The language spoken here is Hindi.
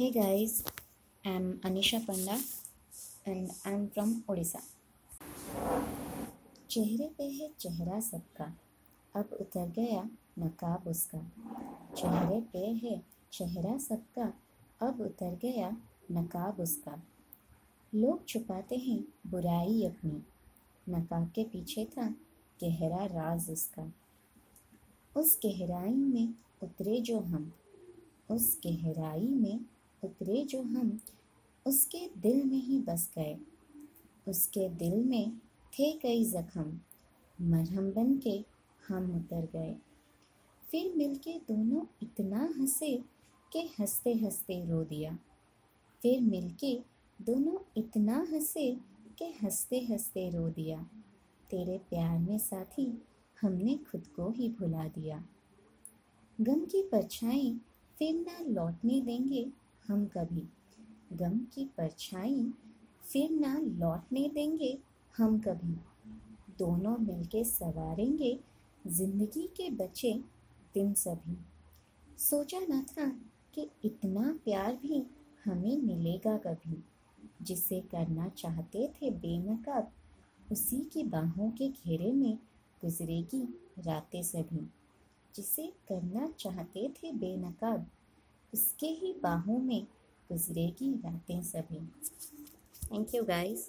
Hey guys, I'm Anisha Panda and I'm from Odisha. चेहरे पे है चेहरा सबका। अब उतर गया नकाब उसका। चेहरे पे है चेहरा सबका। अब उतर गया नकाब उसका। लोग छुपाते हैं बुराई अपनी। नकाब के पीछे था गहरा राज उसका। उस गहराई में उतरे जो हम। उस गहराई में उतरे जो हम उसके दिल में ही बस गए। उसके दिल में थे कई जख्म, मरहम बन के हम उतर गए। फिर मिलके दोनों इतना हंसे कि हँसते हँसते रो दिया। फिर मिलके दोनों इतना हंसे कि हँसते हँसते रो दिया। तेरे प्यार में साथी हमने खुद को ही भुला दिया। गम की परछाई फिर ना लौटने देंगे हम कभी गम की परछाई फिर ना लौटने देंगे, हम कभी दोनों मिलके सवारेंगे, ज़िंदगी के बचे दिन सभी। सोचा न था कि इतना प्यार भी हमें मिलेगा कभी। जिसे करना चाहते थे बेनकाब, उसी की बाहों के घेरे में गुजरेगी रातें सभी। जिसे करना चाहते थे बेनकाब उसके ही बाहों में गुजरेगी रातें सभी। Thank you guys